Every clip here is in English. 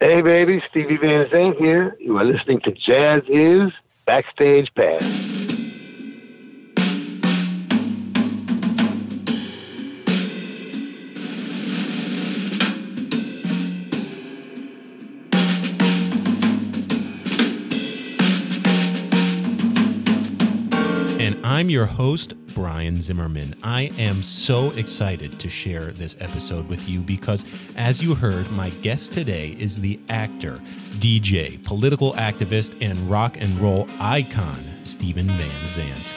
Hey, baby, Stevie Van Zandt here. You are listening to JAZZIZ Backstage Pass. I'm your host, Brian Zimmerman. I am so excited to share this episode with you because, as you heard, my guest today is the actor, DJ, political activist, and rock and roll icon, Steven Van Zandt.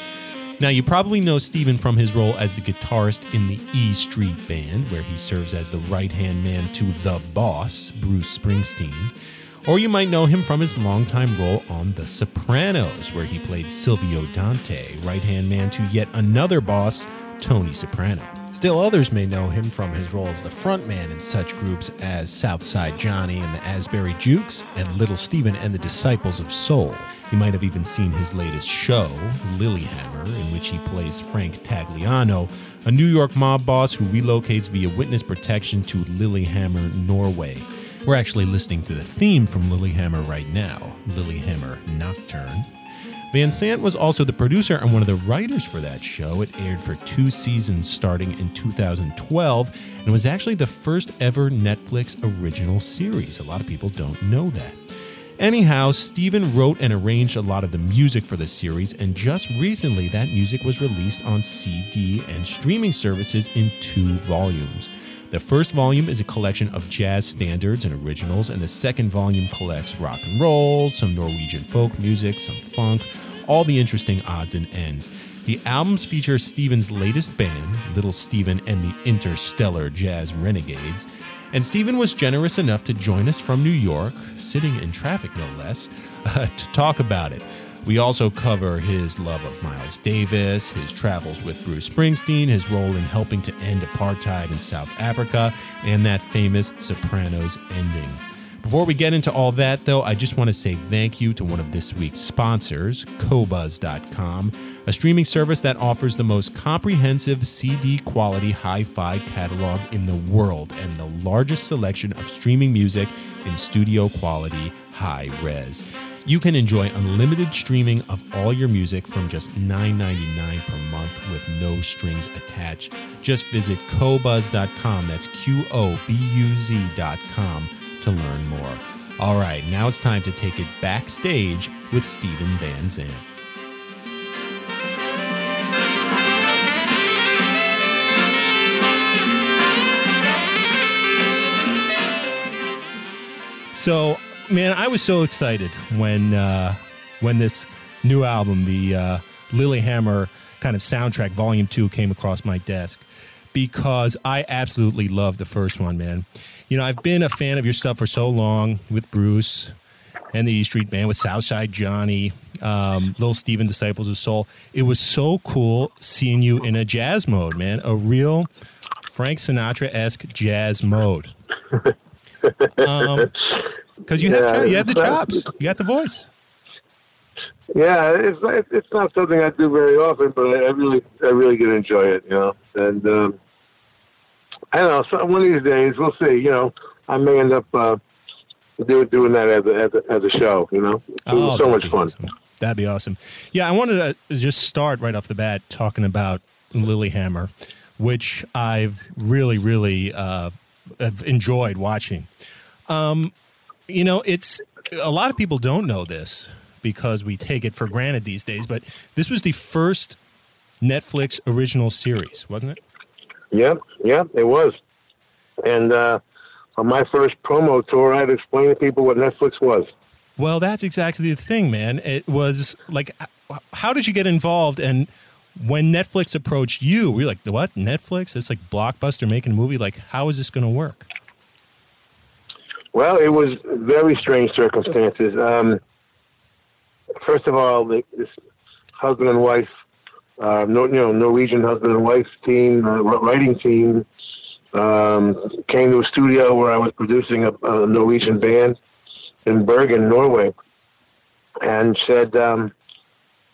Now, you probably know Steven from his role as the guitarist in the E Street Band, where he serves as the right hand man to the boss, Bruce Springsteen. Or you might know him from his longtime role on The Sopranos, where he played Silvio Dante, right hand man to yet another boss, Tony Soprano. Still, others may know him from his role as the frontman in such groups as Southside Johnny and the Asbury Jukes and Little Steven and the Disciples of Soul. You might have even seen his latest show, Lilyhammer, in which he plays Frank Tagliano, a New York mob boss who relocates via witness protection to Lilyhammer, Norway. We're actually listening to the theme from Lilyhammer right now, Lilyhammer Nocturne. Van Zandt was also the producer and one of the writers for that show. It aired for two seasons starting in 2012 and was actually the first ever Netflix original series. A lot of people don't know that. Anyhow, Steven wrote and arranged a lot of the music for the series, and just recently that music was released on CD and streaming services in two volumes. The first volume is a collection of jazz standards and originals, and the second volume collects rock and roll, some Norwegian folk music, some funk, all the interesting odds and ends. The albums feature Steven's latest band, Little Steven and the Interstellar Jazz Renegades. And Steven was generous enough to join us from New York, sitting in traffic no less, uh, to talk about it. We also cover his love of Miles Davis, his travels with Bruce Springsteen, his role in helping to end apartheid in South Africa, and that famous Sopranos ending. Before we get into all that, though, I just want to say thank you to one of this week's sponsors, Qobuz.com, a streaming service that offers the most comprehensive CD quality hi fi catalog in the world and the largest selection of streaming music in studio quality high res. You can enjoy unlimited streaming of all your music from just $9.99 per month with no strings attached. Just visit Qobuz.com, that's Q O B U Z.com, to learn more. All right, now it's time to take it backstage with Steven Van Zandt. So, man, I was so excited when uh, when this new album, the uh, Lilyhammer kind of soundtrack, Volume Two, came across my desk because I absolutely love the first one, man. You know, I've been a fan of your stuff for so long with Bruce and the E Street Band, with Southside Johnny, um, Little Steven, Disciples of Soul. It was so cool seeing you in a jazz mode, man, a real Frank Sinatra esque jazz mode. Um, because you have you have the chops, you got the voice. Yeah, it's not, it's not something I do very often, but I, I really I really get to enjoy it, you know. And um, I don't know. So one of these days, we'll see. You know, I may end up uh, do, doing that as a, as a as a show. You know, it was so much fun. awesome. That'd be awesome. Yeah, I wanted to just start right off the bat talking about Lilyhammer, which I've really, really uh, have enjoyed watching. Um, you know, it's a lot of people don't know this because we take it for granted these days, but this was the first Netflix original series, wasn't it? Yep, yep, it was. And uh, on my first promo tour, I had to explain to people what Netflix was. Well, that's exactly the thing, man. It was like, how did you get involved? And when Netflix approached you, were you like, what? Netflix? It's like Blockbuster making a movie. Like, how is this going to work? Well, it was very strange circumstances. Um, first of all, the, this husband and wife, uh, no, you know, Norwegian husband and wife team, uh, writing team, um, came to a studio where I was producing a, a Norwegian band in Bergen, Norway, and said, um,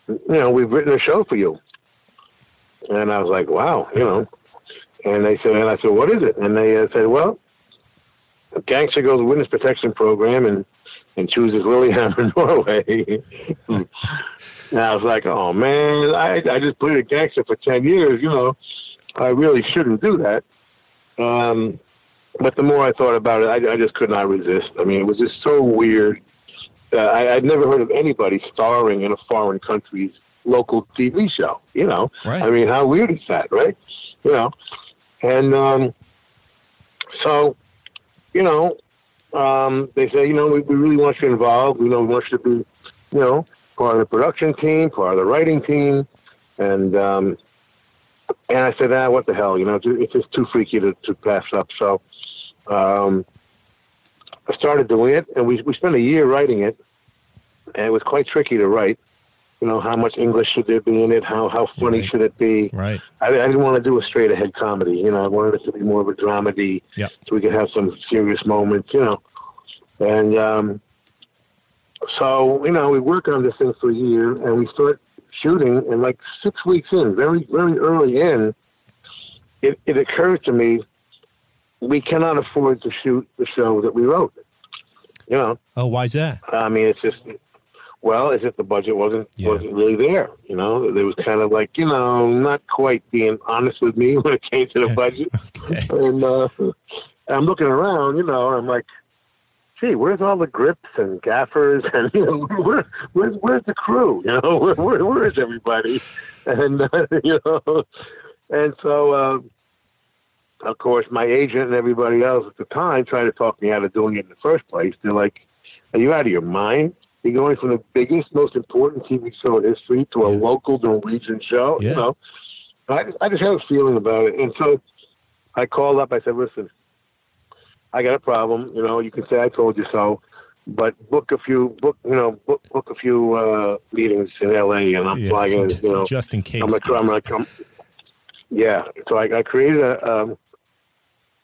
"You know, we've written a show for you." And I was like, "Wow," you know. And they said, and I said, "What is it?" And they uh, said, "Well." A gangster goes to witness protection program and and chooses Lillehammer, Norway. and I was like, oh man, I I just played a gangster for ten years. You know, I really shouldn't do that. Um, but the more I thought about it, I, I just could not resist. I mean, it was just so weird. Uh, I, I'd never heard of anybody starring in a foreign country's local TV show. You know, Right. I mean, how weird is that, right? You know, and um, so, you know, um, they say, you know, we, we really want you involved. We know we want you to be, you know, part of the production team, part of the writing team, and um, and I said, ah, what the hell, you know, it's just- too freaky to, to pass up. So um, I started doing it, and we we spent a year writing it, and it was quite tricky to write. You know, how much English should there be in it? How how funny Right. should it be? Right. I, I didn't want to do a straight ahead comedy. You know, I wanted it to be more of a dramedy, Yep. so we could have some serious moments. You know, and um, so you know we work on this thing for a year, and we start shooting, and like six weeks in, very very early in, it, it occurred to me we cannot afford to shoot the show that we wrote. You know, Oh, why is that? I mean, it's just well, as if the budget wasn't Yeah. wasn't really there. You know, there was kind of like you know not quite being honest with me when it came to the budget. Okay. And uh, I'm looking around, you know, and I'm like, gee, where's all the grips and gaffers and you know where, where's where's the crew? You know, where where, where is everybody? And uh, you know, and so. Uh, of course, my agent and everybody else at the time tried to talk me out of doing it in the first place. They're like, "Are you out of your mind? You're going from the biggest, most important TV show in history to a Yeah. local Norwegian show." Yeah. You know, I, I just had a feeling about it, and so I called up. I said, "Listen, I got a problem. You know, you can say I told you so, but book a few book. You know, book book a few uh, meetings in L.A. and I'm Yeah, flying so- You know, just in case. I'm gonna. I'm gonna come. Yeah. So I, I created a. Um,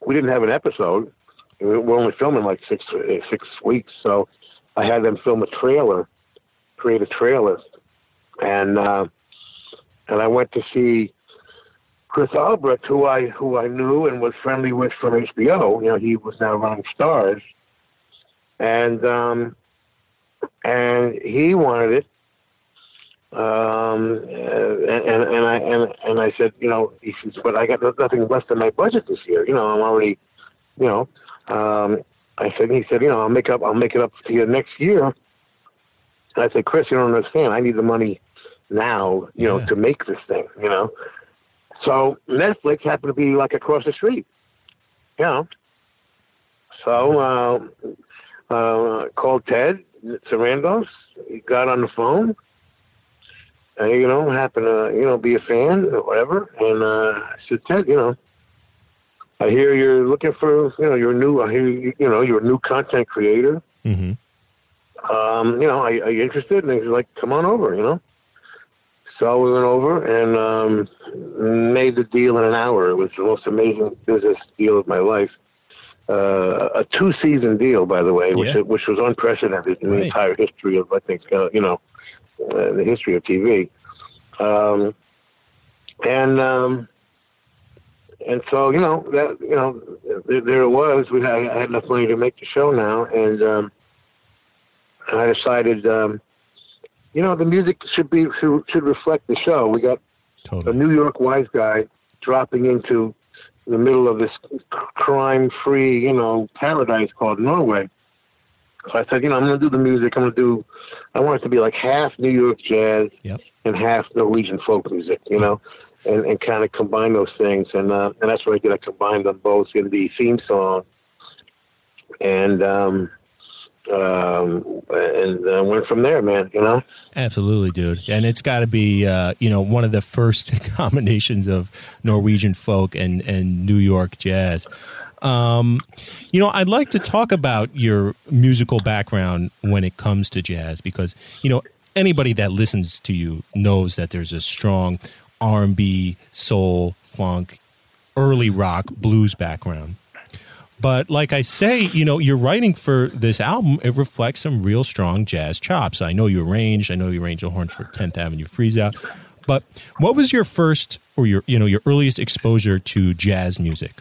we didn't have an episode. We We're only filming like six six weeks, so I had them film a trailer, create a trailer, and uh, and I went to see Chris Albrecht, who I who I knew and was friendly with from HBO. You know, he was now running Starz, and um, and he wanted it um, and, and and I and, and I said, you know, he says, but I got nothing less than my budget this year. You know, I'm already, you know, um, I said, he said, you know, I'll make up, I'll make it up to you next year. And I said, Chris, you don't understand. I need the money now, you know, to make this thing. You know, so Netflix happened to be like across the street. You know, so uh, uh, called Ted Sarandos. He got on the phone uh, you know, happen to, you know, be a fan or whatever. And uh, I said, Ted, you know, I hear you're looking for, you know, you're new, I hear, you, you know, you're a new content creator. hmm Um, you know, are, are you interested? And he's like, come on over, you know. So we went over and um, made the deal in an hour. It was the most amazing business deal of my life. Uh, a two-season deal, by the way, which Yeah. which was unprecedented in the entire history of, I think, uh, you know, uh, the history of TV. Um, and um, and so you know that you know there, there it was. We had, I had enough money to make the show now, and um, I decided, um, you know, the music should be should, should reflect the show. We got a New York wise guy dropping into the middle of this crime-free, you know, paradise called Norway. So I said, you know, I'm going to do the music. I'm going to do. I want it to be like half New York jazz Yep. and half Norwegian folk music, you know, and, and kind of combine those things. And uh, and that's what I did. I combined them both in the theme song, and um, um, and uh, went from there, man. You know. Absolutely, dude. And it's got to be, uh, you know, one of the first combinations of Norwegian folk and, and New York jazz. Um, you know, I'd like to talk about your musical background when it comes to jazz because, you know, anybody that listens to you knows that there's a strong R&B, soul, funk, early rock, blues background. But like I say, you know, your writing for this album, it reflects some real strong jazz chops. I know you arranged, I know you arranged the horns for 10th Avenue Freeze Out. But what was your first or your, you know, your earliest exposure to jazz music?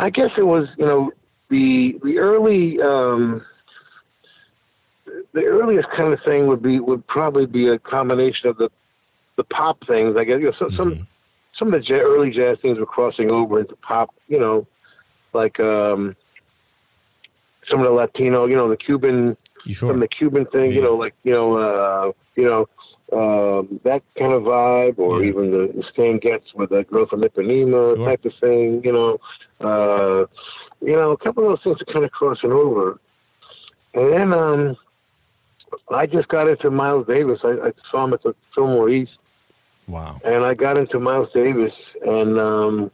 I guess it was you know the the early um, the earliest kind of thing would be would probably be a combination of the the pop things. I guess you know, so, Mhm. some some of the early jazz things were crossing over into pop. You know, like um, some of the Latino, you know, the Cuban You from the Cuban thing, you know, like you know, uh, you know, um, that kind of vibe, or Yeah. even the, the Stan Getz with that girl from Ipanema Sure. type of thing, you know, uh, you know, a couple of those things are kind of crossing over, and then um, I just got into Miles Davis. I, I saw him at the Fillmore East, Wow. and I got into Miles Davis and um,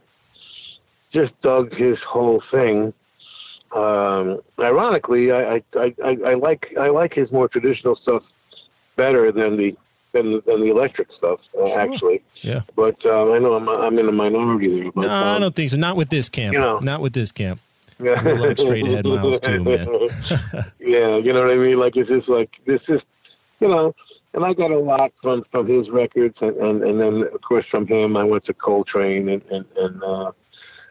just dug his whole thing. Um, ironically, I, I, I, I like I like his more traditional stuff better than the than, than the electric stuff uh, Sure. actually. Yeah. But um, I know I'm I'm in a minority there. But, No, I um, don't think so. Not with this camp. you know. Not with this camp. Yeah. Like straight ahead Miles too, man. yeah, you know what I mean. Like it's just like this is, you know. And I got a lot from from his records, and and, and then of course from him, I went to Coltrane and and and, uh,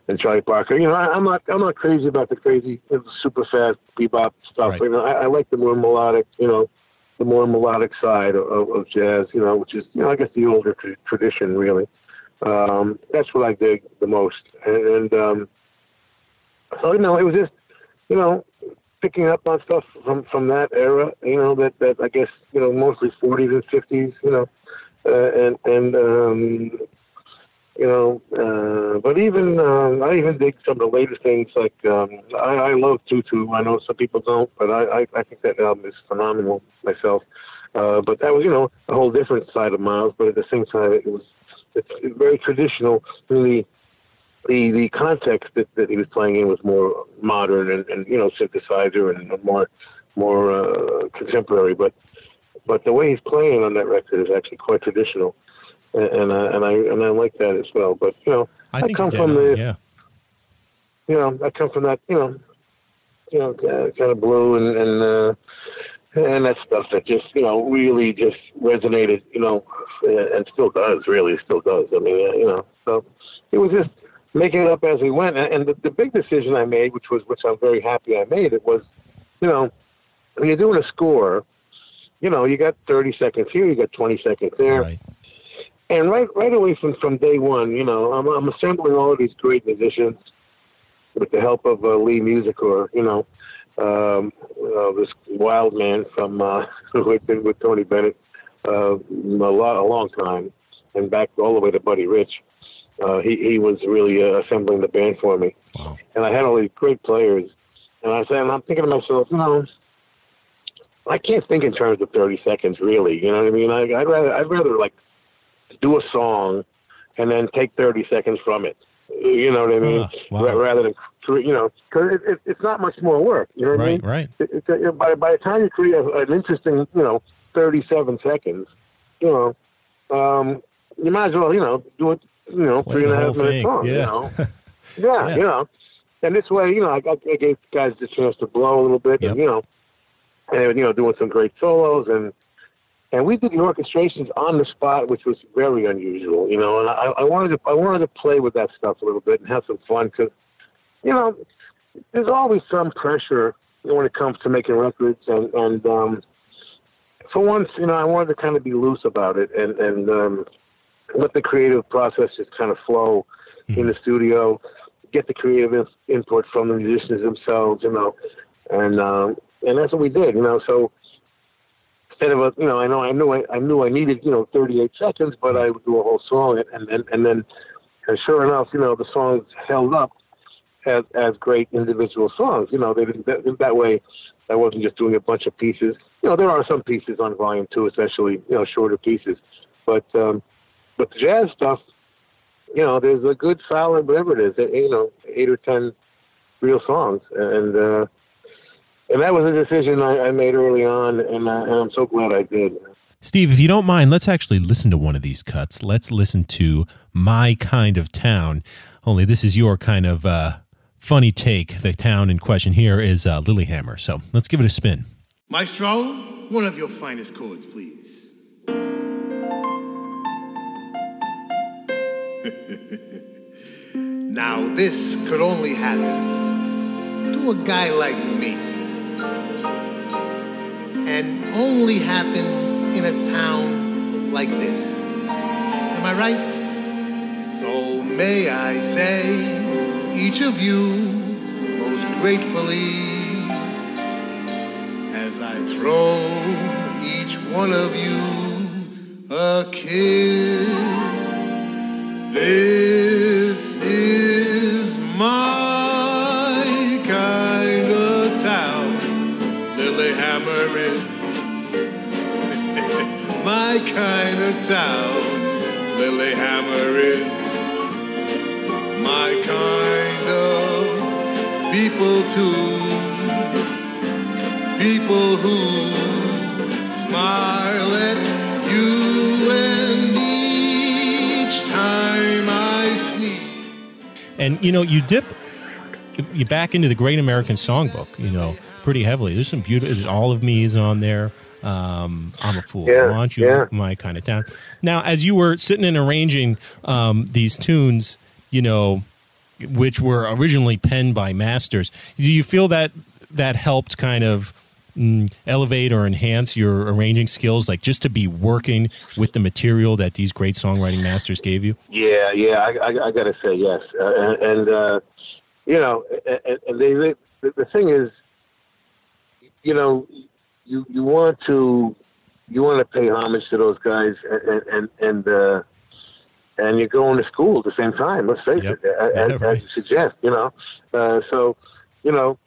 and Charlie Parker. You know, I, I'm not I'm not crazy about the crazy super fast bebop stuff. Right. You know, I, I like the more melodic, you know, the more melodic side of, of, of jazz. You know, which is you know I guess the older tra- tradition really. Um, that's what I dig the most, and, and um, so you know it was just you know picking up on stuff from from that era. You know that that I guess you know mostly 40s and 50s. You know, uh, and and um, you know, uh, but even uh, I even dig some of the latest things. Like um, I, I love Tutu. I know some people don't, but I I, I think that album is phenomenal myself. Uh, but that was you know a whole different side of Miles. But at the same time, it was it's very traditional. Really, the the context that, that he was playing in was more modern and, and you know synthesizer and more more uh, contemporary. But but the way he's playing on that record is actually quite traditional, and and, uh, and I and I like that as well. But you know, I I come from on, the- yeah. you know, I come from that you know, you know, uh, kind of blue and and uh, and that stuff that just you know really just resonated, you know, and still does really still does. I mean, uh, you know, so it was just making it up as we went. And the, the big decision I made, which was which I'm very happy I made, it was, you know, when you're doing a score, you know, you got 30 seconds here, you got 20 seconds there, Right. and right right away from from day one, you know, I'm, I'm assembling all of these great musicians with the help of uh, Lee Musiker you know, um, uh, this wild man from uh, who had been with Tony Bennett uh, a lot a long time, and back all the way to Buddy Rich. Uh, he he was really uh, assembling the band for me, Wow. and I had all these great players. And I said, and I'm thinking to myself, you know, I can't think in terms of 30 seconds, really. You know what I mean? I, I'd rather I'd rather like do a song and then take 30 seconds from it. You know what I mean? Huh, wow. Ra- Rather than you know, because it, it, it's not much more work. You know what I mean? Right, right. it, it, by by the time you create a, an interesting, you know, thirty-seven seconds, you know, um, you might as well, you know, do it, you know, Play three and a half minute thing, song. yeah. You know, yeah, Yeah. you know, and this way, you know, I, I gave guys the chance to blow a little bit, Yep. and you know, and you know, doing some great solos and. And we did the orchestrations on the spot, which was very unusual, you know. And I, I wanted to, I wanted to play with that stuff a little bit and have some fun because, you know, there's always some pressure when it comes to making records and and um for once you know i wanted to kind of be loose about it and and um let the creative process just kind of flow in the studio get the creative in- input from the musicians themselves you know and um and that's what we did you know so instead of a you know i know i knew i, I knew i needed you know 38 seconds but i would do a whole song and and and then and sure enough you know the songs held up as as great individual songs. You know, they didn't that, that way. I wasn't just doing a bunch of pieces. You know, there are some pieces on volume two, especially you know shorter pieces, but um, but the jazz stuff, you know, there's a good solid whatever it is, you know, eight or ten real songs, and uh, and that was a decision I, I made early on, and, uh, and I'm so glad I did. Steve, if you don't mind, let's actually listen to one of these cuts. Let's listen to My Kind of Town. Only this is your kind of uh, funny take. The town in question here is uh, Lilyhammer. So let's give it a spin. Maestro, one of your finest chords, please. Now, this could only happen to a guy like me. And only happen in a town like this. Am I right? So may I say to each of you most gratefully as I throw each one of you you know, you dip you back into the Great American Songbook. You know, pretty heavily. There's some beautiful. All of Me is on there. Um, I'm a fool. Yeah, want you, yeah. my kind of town. Now, as you were sitting and arranging um, these tunes, you know, which were originally penned by masters, do you feel that that helped kind of mm, elevate or enhance your arranging skills, like just to be working with the material that these great songwriting masters gave you? Yeah, yeah, I, I, I got to say yes, uh, and, and uh, you know, and, and they, they, the, the thing is, you know, you you want to you want to pay homage to those guys, and and and uh, and you're going to school at the same time. Let's face Yep. it, as, Yeah, as you suggest, you know. Uh, so, you know,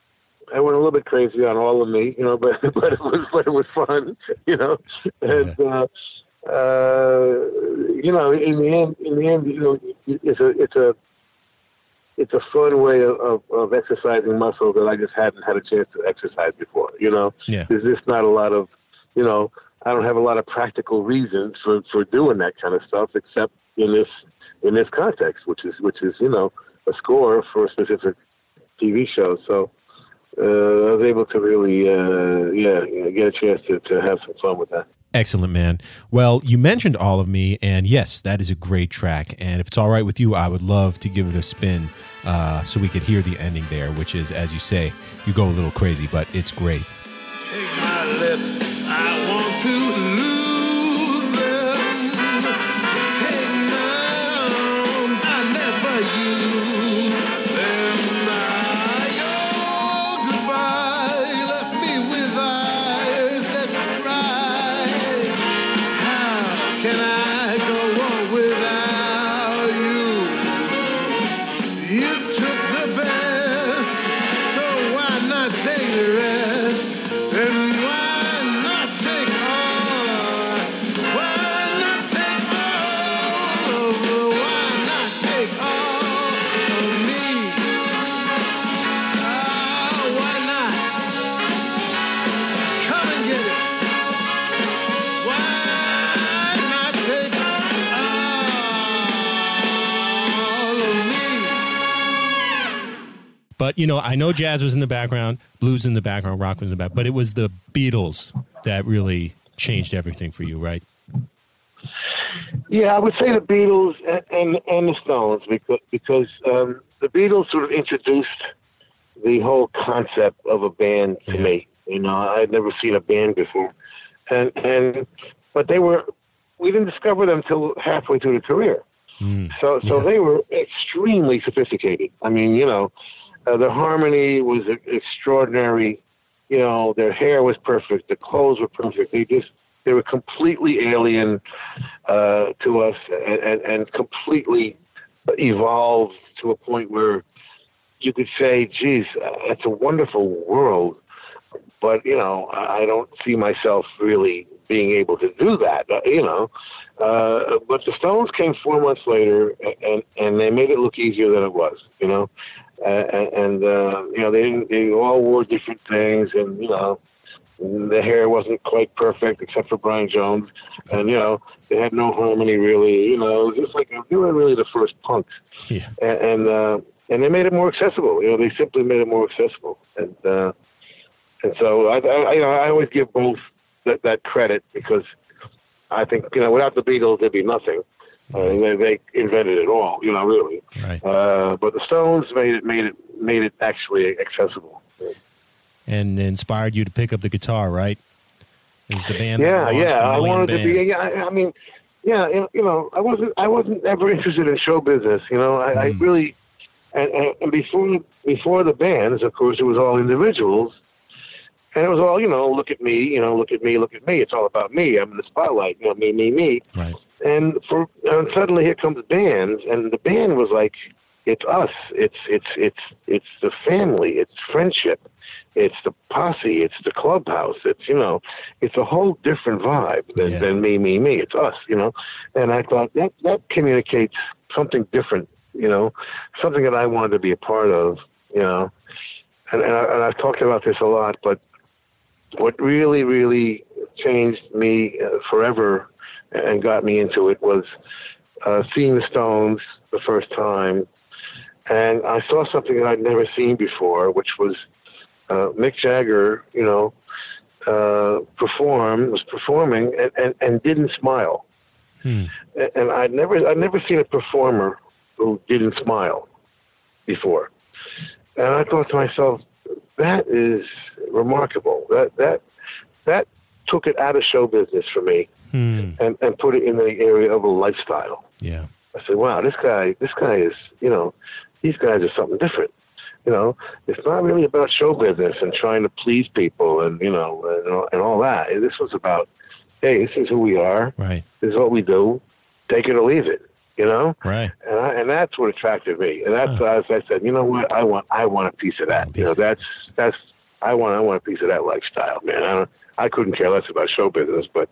I went a little bit crazy on all of me, you know, but but it was but it was fun, you know, and. Uh, uh, you know, in the end, in the end, you know, it's a it's a it's a fun way of, of, of exercising muscle that I just hadn't had a chance to exercise before. You know, Yeah. there's just not a lot of, you know, I don't have a lot of practical reasons for for doing that kind of stuff except in this in this context, which is which is you know a score for a specific TV show. So. Uh, I was able to really, uh, yeah, get a chance to, to have some fun with that. Excellent, man. Well, you mentioned All of Me, and yes, that is a great track. And if it's all right with you, I would love to give it a spin uh, so we could hear the ending there, which is, as you say, you go a little crazy, but it's great. You know, I know jazz was in the background, blues in the background, rock was in the back, but it was the Beatles that really changed everything for you, right? Yeah, I would say the Beatles and and, and the Stones because because um, the Beatles sort of introduced the whole concept of a band to Yeah. me. You know, I'd never seen a band before, and and but they were we didn't discover them till halfway through the career. Mm. So so Yeah. they were extremely sophisticated. I mean, you know, uh, their harmony was extraordinary. You know, their hair was perfect. The clothes were perfect. They just they were completely alien uh, to us and, and, and completely evolved to a point where you could say, "Geez, uh, it's a wonderful world." But you know, I don't see myself really being able to do that. uh, You know, uh, but the Stones came four months later, and and they made it look easier than it was. You know, uh, and, and uh, you know they they all wore different things, and you know the hair wasn't quite perfect except for Brian Jones, and you know they had no harmony really. You know, it was just like they were really the first punks, Yeah. and and, uh, and they made it more accessible. You know, they simply made it more accessible, and uh, and so I, I, you know, I always give both that, that credit because I think you know without the Beatles there'd be nothing, Uh, they, they invented it all, you know, really. Right. Uh, but the Stones made it made it made it actually accessible. And inspired you to pick up the guitar, right? It was the band. Yeah, yeah. I wanted to be. Yeah, I, I mean, yeah. You know, I wasn't. I wasn't ever interested in show business. You know, I, I Mm. really. And, and before before the bands, of course, it was all individuals, and it was all you know. Look at me, you know. Look at me, look at me. It's all about me. I'm in the spotlight. You know, me, me, me. Right. And for and suddenly here comes bands, and the band was like, it's us. It's it's it's it's the family. It's friendship. It's the posse. It's the clubhouse. It's you know, it's a whole different vibe than, Yeah. than me, me, me. It's us. You know, and I thought that that communicates something different. You know, something that I wanted to be a part of. You know, and and, I, and I've talked about this a lot, but what really, really changed me uh, forever and got me into it was uh, seeing the Stones the first time, and I saw something that I'd never seen before, which was uh, Mick Jagger, you know, uh, perform was performing and, and, and didn't smile, Hmm. and, and I'd never I'd never seen a performer who didn't smile before, and I thought to myself, that is remarkable. That that that took it out of show business for me Hmm. and, and put it in the area of a lifestyle. Yeah. I said, wow, this guy, this guy is, you know, these guys are something different. You know, it's not really about show business and trying to please people and, you know, and, all- and all that. This was about, hey, this is who we are. Right. This is what we do. Take it or leave it, you know? Right. And, I, and that's what attracted me. And that's, as I said, you know what? I want, I want a piece of that. You know, that's, that's, I want, I want a piece of that lifestyle, man. I don't, I couldn't care less about show business, but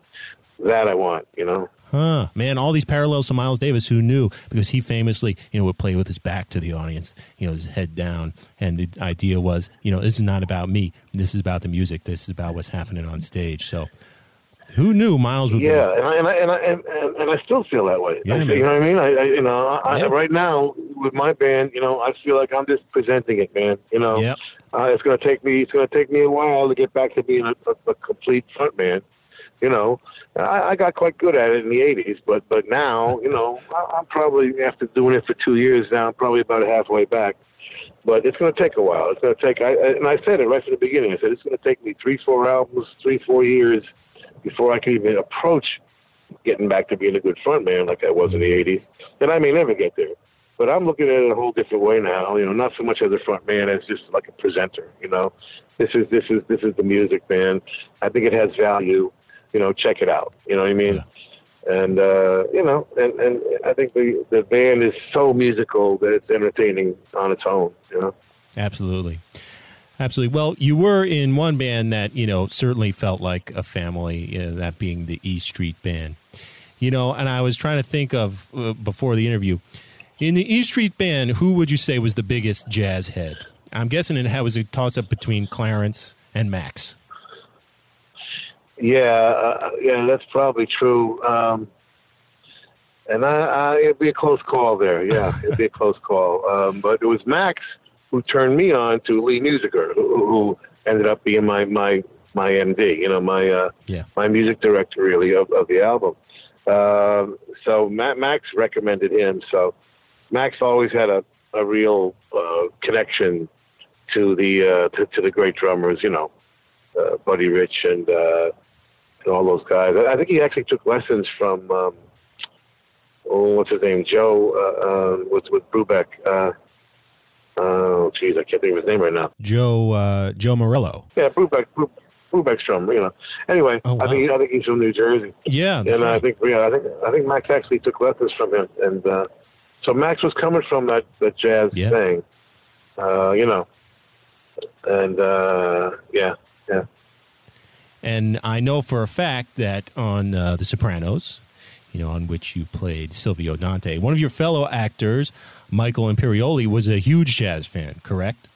that I want, you know? Huh. Man, all these parallels to Miles Davis, who knew? Because he famously, you know, would play with his back to the audience, you know, his head down. And the idea was, you know, this is not about me. This is about the music. This is about what's happening on stage. So who knew Miles would Yeah, and I, and I, and, I, and, and, I still feel that way. Yeah, I, you know what I mean? I, I you know, I, right now with my band, you know, I feel like I'm just presenting it, man. You know, Yep. uh, it's going to take me. It's going to take me a while to get back to being a, a, a complete front man. You know, I, I got quite good at it in the '80s, but but now, you know, I, I'm probably after doing it for two years now, I'm probably about halfway back. But it's going to take a while. It's going to take, I, and I said it right from the beginning. I said it's going to take me three, four albums, three, four years before I can even approach getting back to being a good front man like I was in the '80s. And I may never get there. But I'm looking at it a whole different way now. You know, not so much as a front man as just like a presenter. You know, this is this is this is the music, man. I think it has value. You know, check it out. You know what I mean? And uh, you know, and and I think the the band is so musical that it's entertaining on its own. You know. Absolutely. Absolutely. Well, you were in one band that, you know, certainly felt like a family, uh, that being the E Street Band. You know, and I was trying to think of uh, before the interview. In the E Street Band, who would you say was the biggest jazz head? I'm guessing it was a toss up between Clarence and Max. Yeah, uh, yeah, that's probably true. Um, and I, I, it'd be a close call there. Yeah, it'd be a close call. Um, but it was Max who turned me on to Lee Musiker, who, who ended up being my my my MD. You know, my uh, Yeah. my music director really of, of the album. Um, so Matt, Max recommended him. So Max always had a a real uh, connection to the uh, to, to the great drummers. You know, uh, Buddy Rich and. Uh, and all those guys. I I think he actually took lessons from um, oh, what's his name, Joe uh, uh, with with Brubeck. Uh, oh, geez, I can't think of his name right now. Joe uh, Joe Morello. Yeah, Brubeck, Bru- Brubeck's drummer. You know. Anyway, Oh, wow. I think I think he's from New Jersey, Yeah. and I think yeah, I think I think Max actually took lessons from him, and uh, so Max was coming from that that jazz Yeah. thing, uh, you know, and uh, yeah, yeah. And I know for a fact that on uh, The Sopranos, you know, on which you played Silvio Dante, one of your fellow actors, Michael Imperioli, was a huge jazz fan, correct?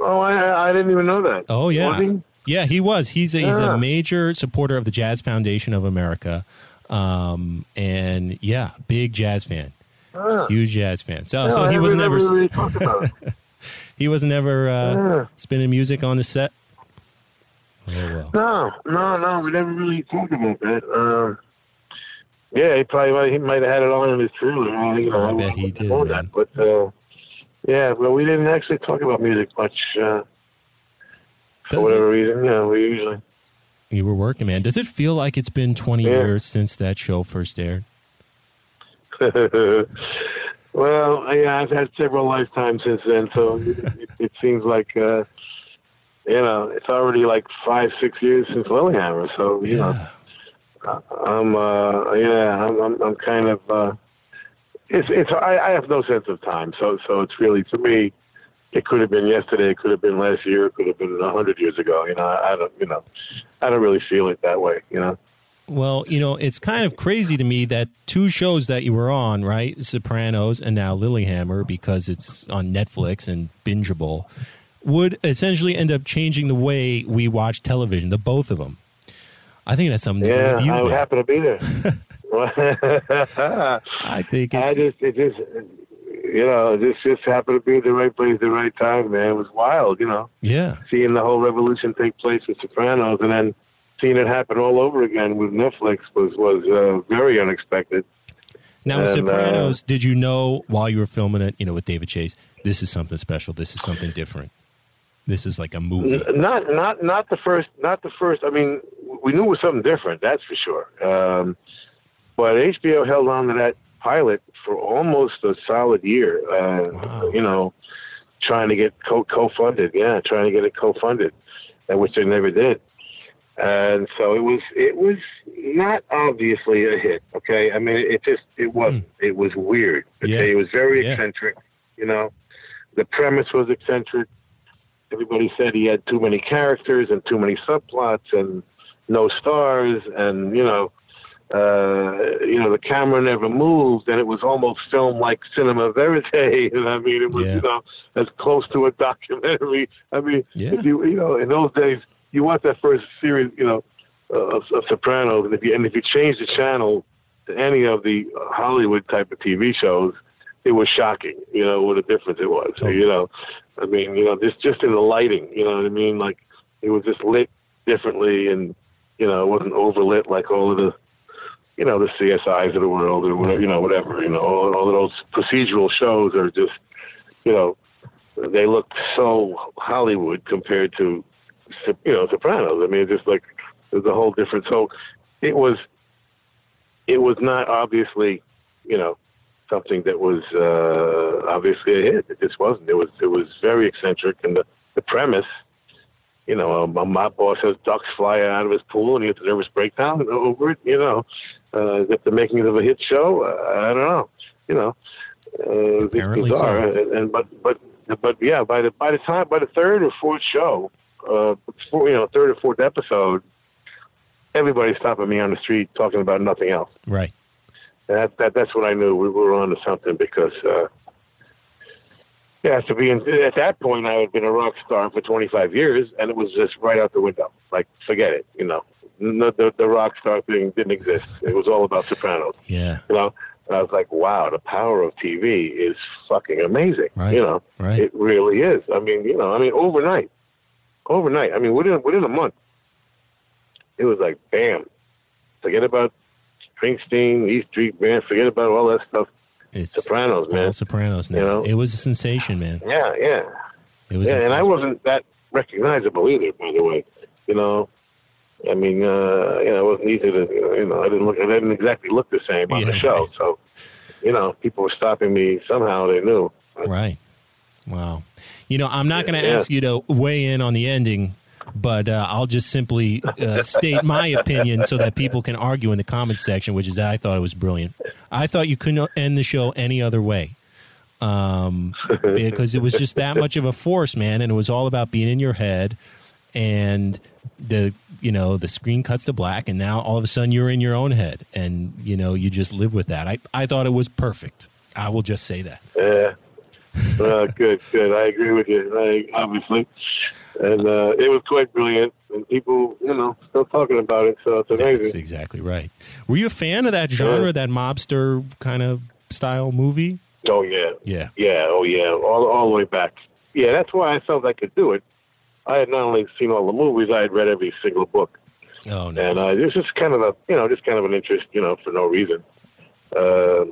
Oh, I I didn't even know that. Oh, yeah. He? Yeah, he was. He's a, he's a major supporter of the Jazz Foundation of America. Um, and yeah, big jazz fan. Ah. Huge jazz fan. So, No, so he was never really talked about it. he was never uh, Yeah. spinning music on the set. Oh well. No, no, no. We never really talked about that. Um, Yeah, he probably might, he might have had it on in his trailer. uh, You know, I bet he did, man. That, but uh, yeah, well, we didn't actually talk about music much uh, for whatever reason. You know, we usually. You were working, man. Does it feel like it's been 20 Yeah. years since that show first aired? well, yeah, I've had several lifetimes since then, so it, it seems like uh, you know it's already like five, six years since Lilyhammer. So you know, I'm uh, yeah, I'm I'm, I'm kind of uh, it's it's I, I have no sense of time. So so it's really to me. It could have been yesterday. It could have been last year. It could have been a hundred years ago. You know, I, I don't. You know, I don't really feel it that way. You know. Well, you know, it's kind of crazy to me that two shows that you were on, right? Sopranos and now Lilyhammer, because it's on Netflix and bingeable, would essentially end up changing the way we watch television, the both of them. I think that's something Yeah, you. I man. happen to be there. I think I just, it just, you know, this just happened to be at the right place at the right time, man. It was wild, you know, yeah, seeing the whole revolution take place with Sopranos, and then seeing it happen all over again with Netflix was was uh, very unexpected. Now, with And, uh, Sopranos, did you know while you were filming it, you know, with David Chase, this is something special. This is something different. This is like a movie. Not, not, not the first, not the first. I mean, we knew it was something different, that's for sure. Um, but HBO held on to that pilot for almost a solid year. Uh, Wow. You know, trying to get co co-funded. Yeah, trying to get it co-funded, uh, which they never did. And so it was. It was not obviously a hit. Okay, I mean, it just it wasn't. It was weird. Okay, Yeah. it was very Yeah. eccentric. You know, the premise was eccentric everybody said he had too many characters and too many subplots and no stars and you know uh you know the camera never moved and it was almost filmed like cinema verite and i mean it was Yeah. you know as close to a documentary i mean Yeah. if you you know in those days you watch that first series you know uh, of, of sopranos and if you and if you change the channel to any of the hollywood type of tv shows it was shocking you know what a difference it was Totally. you know I mean, you know, just just in the lighting, you know what I mean? Like it was just lit differently, and you know, it wasn't overlit like all of the, you know, the CSIs of the world or whatever, you know, whatever. You know, all, all of those procedural shows are just, you know, they look so Hollywood compared to, you know, Sopranos. I mean, it's just like there's a whole different. So it was, it was not obviously, you know, something that was uh, obviously a hit. It just wasn't. It was it was very eccentric, and the the premise, you know, um, a mob boss has ducks fly out of his pool, and he has a nervous breakdown over it. You know, uh, is that the makings of a hit show? Uh, I don't know. You know, uh, Apparently bizarre. so. And, and but but but yeah, by the by the time by the third or fourth show, uh, four, you know, third or fourth episode, everybody's stopping me on the street talking about nothing else. Right. That, that that's what I knew we were on to something because uh, yeah, to be in, at that point I had been a rock star for 25 years, and it was just right out the window. Like forget it, you know. No, the the rock star thing didn't exist. It was all about Sopranos, Yeah. you know. And I was like, wow, the power of TV is fucking amazing. Right. You know, Right. it really is. I mean, you know, I mean, overnight, overnight. I mean, within within a month, it was like, bam. Forget about Springsteen, East Street Band. Forget about all that stuff. It's Sopranos, all man. Sopranos now. You know? It was a sensation, man. Yeah, yeah, It was. yeah. And I wasn't that recognizable either, by the way. You know, I mean, uh, you know, it wasn't easy to, you know, I didn't look, I didn't exactly look the same on Yeah, the show. So, you know, people were stopping me somehow. They knew. Right. Wow. You know, I'm not going to Yeah. ask you to weigh in on the ending, but uh, I'll just simply uh, state my opinion so that people can argue in the comments section, which is that I thought it was brilliant. I thought you couldn't end the show any other way. Um, because it was just that much of a force, man, and it was all about being in your head, and the you know the screen cuts to black, and now all of a sudden you're in your own head, and you know you just live with that. I I thought it was perfect. I will just say that. Yeah. uh, good, good. I agree with you. I, obviously, and uh, it was quite brilliant, and people, you know, still talking about it. So it's amazing. That's exactly right. Were you a fan of that genre, Yeah. that mobster kind of style movie? Oh yeah, Yeah. yeah, oh yeah, all all the way back. Yeah, that's why I felt I could do it. I had not only seen all the movies, I had read every single book. Oh, nice. and uh, this is kind of a you know just kind of an interest you know for no reason. Uh,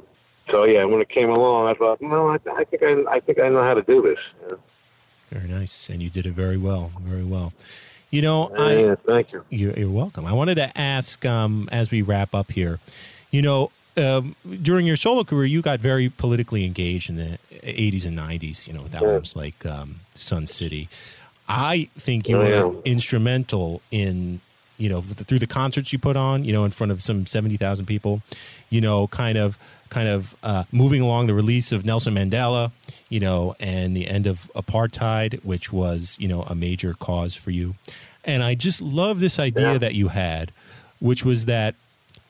so yeah, when it came along, I thought, no, I, I think I, I think I know how to do this. Yeah. Very nice, and you did it very well, very well. You know, I Yeah, thank you. You're, you're welcome. I wanted to ask um, as we wrap up here. You know, um, during your solo career, you got very politically engaged in the '80s and '90s. You know, with albums like um, Sun City. I think you Oh, were yeah. instrumental in you know through the concerts you put on. You know, in front of some seventy thousand people. You know, kind of kind of uh, moving along the release of Nelson Mandela. You know, and the end of apartheid, which was you know a major cause for you. And I just love this idea Yeah. that you had, which was that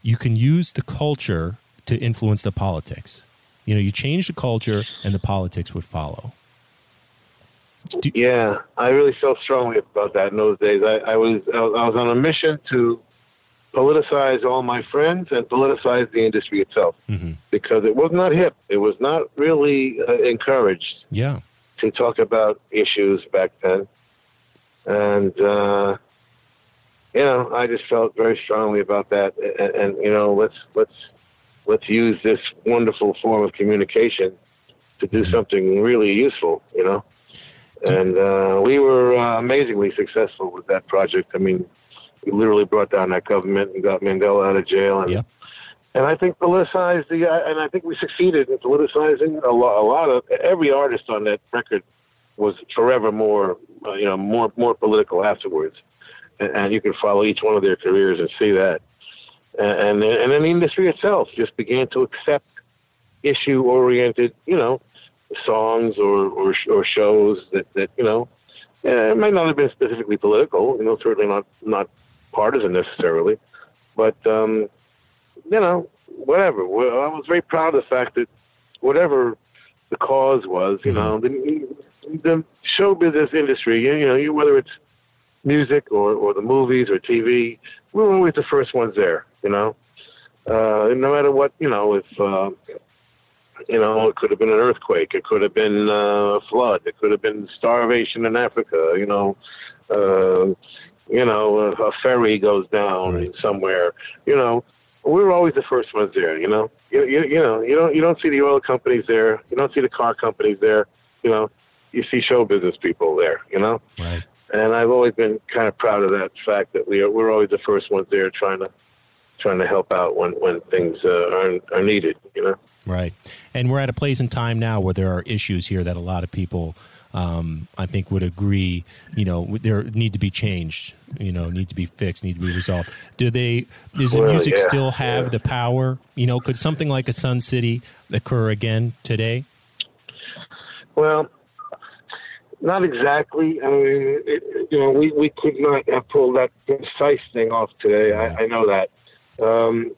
you can use the culture to influence the politics. You know, you change the culture and the politics would follow. Yeah, I really felt strongly about that in those days. I, I was I was on a mission to politicize all my friends and politicize the industry itself hmm because it was not hip. It was not really uh, encouraged Yeah. to talk about issues back then. And, uh, you know, I just felt very strongly about that. And, and, you know, let's, let's, let's use this wonderful form of communication to do something really useful, you know? And, uh, we were uh, amazingly successful with that project. I mean, literally brought down that government and got Mandela out of jail. And, Yep. and I think politicized the, uh, and I think we succeeded in politicizing a lot, a lot of, every artist on that record was forever more, uh, you know, more more political afterwards, and, and you can follow each one of their careers and see that, and and, and then the industry itself just began to accept issue oriented, you know, songs or or, or shows that that you know, uh, it might not have been specifically political, you know, certainly not not partisan necessarily, but um, you know, whatever. Well, I was very proud of the fact that whatever the cause was, you know, the, the show business industry, you know, you, whether it's music or, or the movies or TV, we were always the first ones there, you know. Uh, no matter what, you know, if, uh, you know, it could have been an earthquake, it could have been uh, a flood, it could have been starvation in Africa, you know, uh, you know, a, a ferry goes down Right. somewhere, you know, we were always the first ones there, you know. You, you, you know, you don't you don't see the oil companies there, you don't see the car companies there, you know. You see show business people there, you know. Right. And I've always been kind of proud of that fact that we are we're always the first ones there, trying to trying to help out when when things uh, are are needed, you know. Right. And we're at a place in time now where there are issues here that a lot of people, um, I think, would agree, you know, there need to be changed, you know, need to be fixed, need to be resolved. Do they, does the Well, music yeah, still have yeah. the power? You know, could something like a Sun City occur again today? Well, not exactly. I mean, it, you know, we, we could not have pulled that precise thing off today. I, I know that. Um,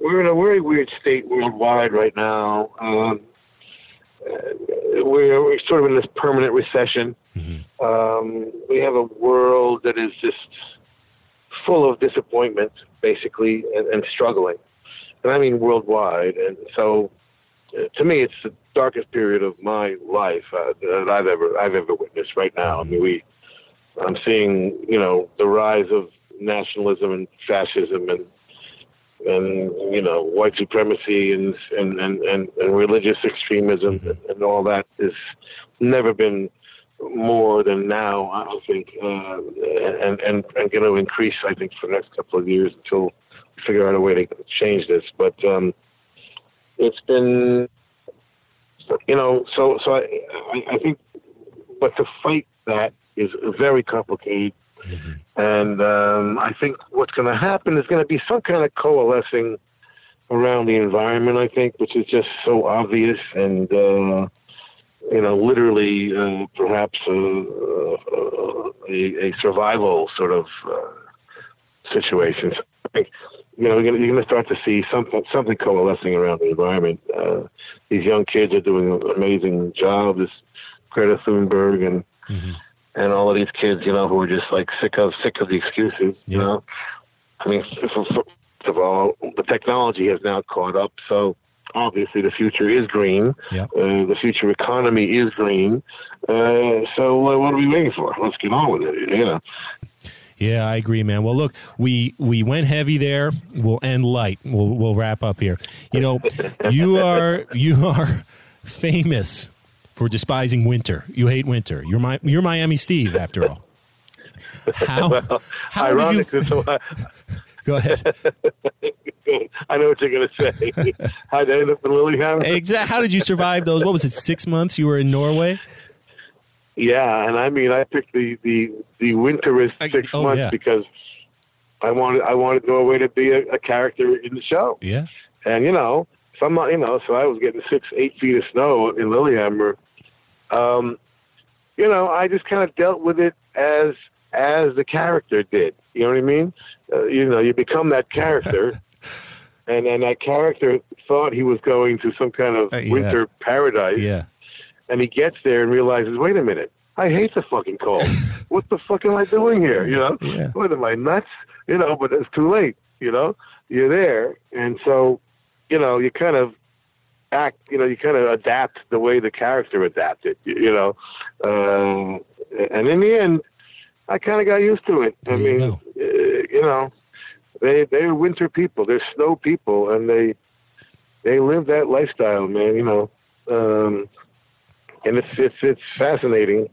we're in a very weird state worldwide right now. Um, uh, we're, we're sort of in this permanent recession. Mm-hmm. Um, we have a world that is just full of disappointment, basically, and, and struggling. And I mean worldwide. And so, uh, to me, it's the darkest period of my life uh, that I've ever I've ever witnessed. Right now, I mean, we I'm seeing you know the rise of nationalism and fascism and and you know white supremacy and and and, and, and religious extremism and, and all that has never been more than now. I think, uh, and and and going to increase. I think for the next couple of years until we figure out a way to change this. But um, it's been, you know, so so I I, I think, but to fight that is very complicated. And um, I think what's going to happen is going to be some kind of coalescing around the environment. I think, which is just so obvious and uh, you know, literally uh, perhaps uh, uh, a, a survival sort of uh, situation. So I think you know you're going to start to see something something coalescing around the environment. Uh, these young kids are doing an amazing job. This Greta Thunberg and Mm-hmm. And all of these kids, you know, who are just like sick of sick of the excuses. You know, I mean, first of all, the technology has now caught up, so obviously the future is green. Yep. Uh, the future economy is green. Uh, so uh, what are we waiting for? Let's get on with it. You know. Yeah, I agree, man. Well, look, we we went heavy there. We'll end light. We'll we'll wrap up here. You know, you are you are famous for despising winter. You hate winter. You're my you're Miami Steve after all. How how did Ironic. you so I, go ahead? I know what you're going to say. How'd I end up in Lillehammer? Exactly. How did you survive those? What was it? Six months you were in Norway. Yeah, and I mean, I picked the the the winterest I- six oh, months yeah. because I wanted I wanted Norway to be a, a character in the show, Yeah. and you know, some you know, so I was getting six eight feet of snow in Lillehammer. Um, you know, I just kind of dealt with it as as the character did. You know what I mean? Uh, you know, you become that character. And then that character thought he was going to some kind of Uh, yeah. winter paradise Yeah. and he gets there and realizes, wait a minute, I hate the fucking cold. what the fuck am I doing here? You know, Yeah. what am I nuts? You know, but it's too late. You know, you're there, and so, you know, you kind of act. You know, you kind of adapt the way the character adapted. You, you know, um, and in the end, I kind of got used to it. I There mean, go. uh, you know, they they're winter people. They're snow people, and they they live that lifestyle, man. You know. Um, and it's it's it's fascinating.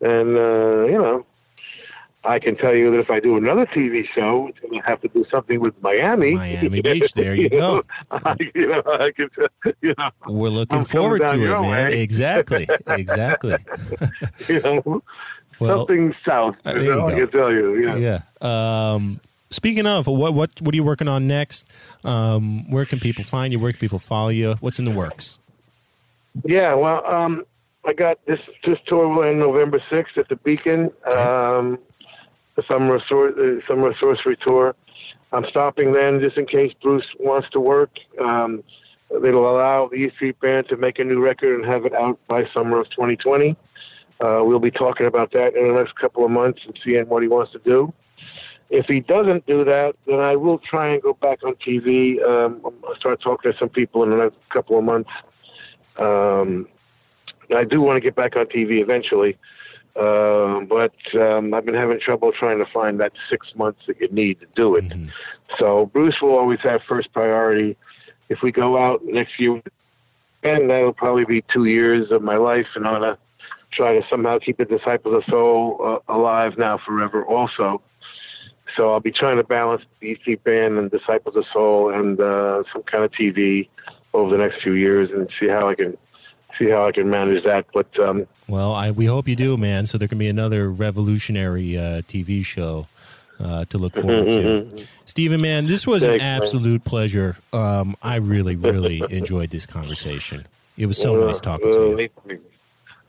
And uh, you know, I can tell you that if I do another TV show, it's going to have to do something with Miami. Miami Beach, there you go. I, you know, I can, you know, We're looking I'm forward to it, man. way. Exactly. Exactly. you know, Well, something south. uh, you you know, I can tell you. Yeah. yeah. Um, speaking of, what what what are you working on next? Um, where can people find you? Where can people follow you? What's in the works? Yeah, well, um, I got this this tour will end November sixth at the Beacon, um, the summer uh, summer sorcery tour. I'm stopping then just in case Bruce wants to work. Um, it'll allow the E Street Band to make a new record and have it out by summer of 2020. Uh, we'll be talking about that in the next couple of months and seeing what he wants to do. If he doesn't do that, then I will try and go back on TV. Um, I'll start talking to some people in the next couple of months. Um, I do want to get back on TV eventually, um, but um, I've been having trouble trying to find that six months that you need to do it. Mhm. So Bruce will always have first priority. If we go out next year, and that'll probably be two years of my life, and I'm gonna try to somehow keep the Disciples of Soul uh, alive now forever. Also, so I'll be trying to balance EC band and Disciples of Soul and uh, some kind of TV over the next few years, and see how I can see how I can manage that. But um, Well, I we hope you do, man. So there can be another revolutionary uh, TV show uh, to look forward to. Steven, man, this was an Thanks, man. absolute pleasure. Um, I really, really enjoyed this conversation. It was so nice talking to uh, you. Me,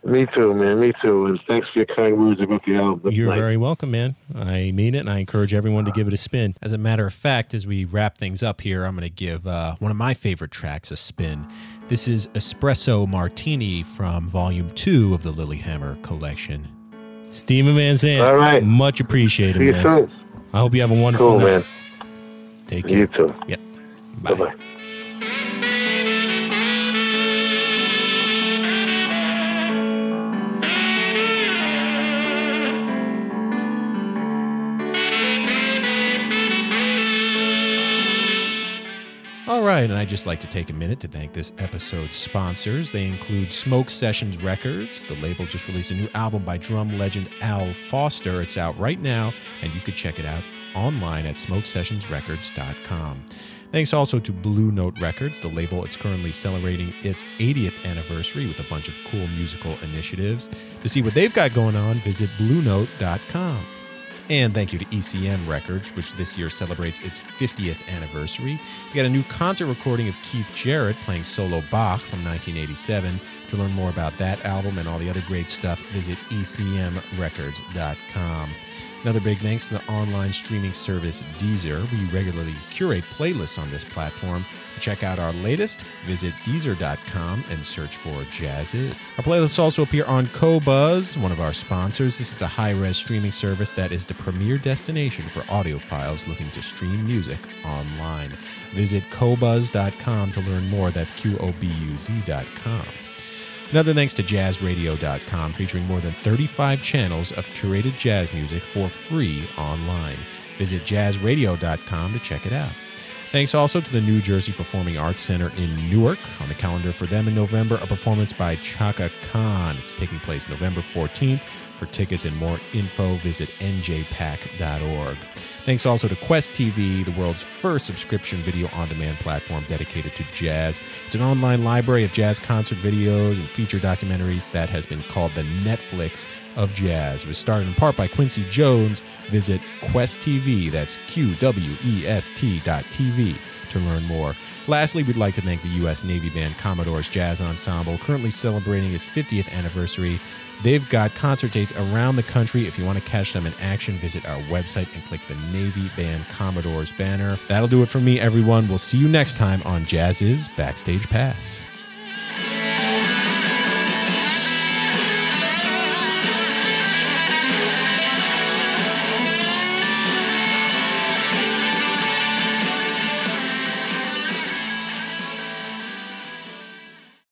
me too, man. Me too. And thanks for your kind words about the album. You're nice. very welcome, man. I mean it, and I encourage everyone to give it a spin. As a matter of fact, as we wrap things up here, I'm going to give uh, one of my favorite tracks a spin. This is Espresso Martini from Volume 2 of the Lilyhammer collection. Steven Van Zandt, All right. much appreciated, See you man. soon. I hope you have a wonderful Cool, night. man. Take care. You too. Yep. Bye bye. And I'd just like to take a minute to thank this episode's sponsors. They include Smoke Sessions Records. The label just released a new album by drum legend Al Foster. It's out right now, and you can check it out online at smokesessionsrecords.com. Thanks also to Blue Note Records, the label. It's currently celebrating its 80th anniversary with a bunch of cool musical initiatives. To see what they've got going on, visit bluenote.com. And thank you to ECM Records, which this year celebrates its 50th anniversary. We got a new concert recording of Keith Jarrett playing solo Bach from 1987. To learn more about that album and all the other great stuff, visit ecmrecords.com. Another big thanks to the online streaming service Deezer. We regularly curate playlists on this platform. To check out our latest, visit Deezer.com and search for JAZZIZ. Our playlists also appear on Qobuz, one of our sponsors. This is the high-res streaming service that is the premier destination for audiophiles looking to stream music online. Visit Qobuz.com to learn more. That's Q-O-B-U-Z.com. Another thanks to jazzradio.com, featuring more than 35 channels of curated jazz music for free online. Visit jazzradio.com to check it out. Thanks also to the New Jersey Performing Arts Center in Newark. On the calendar for them in November, a performance by Chaka Khan. It's taking place November 14th. For tickets and more info, visit njpac.org. Thanks also to Qwest TV, the world's first subscription video on demand platform dedicated to jazz. It's an online library of jazz concert videos and feature documentaries that has been called the Netflix of jazz. It was started in part by Quincy Jones. Visit Qwest TV, that's Q W E S T dot TV, to learn more. Lastly, we'd like to thank the U.S. Navy Band Commodores Jazz Ensemble, currently celebrating its 50th anniversary. They've got concert dates around the country. If you want to catch them in action, visit our website and click the Navy Band Commodores banner. That'll do it for me, everyone. We'll see you next time on JAZZIZ Backstage Pass.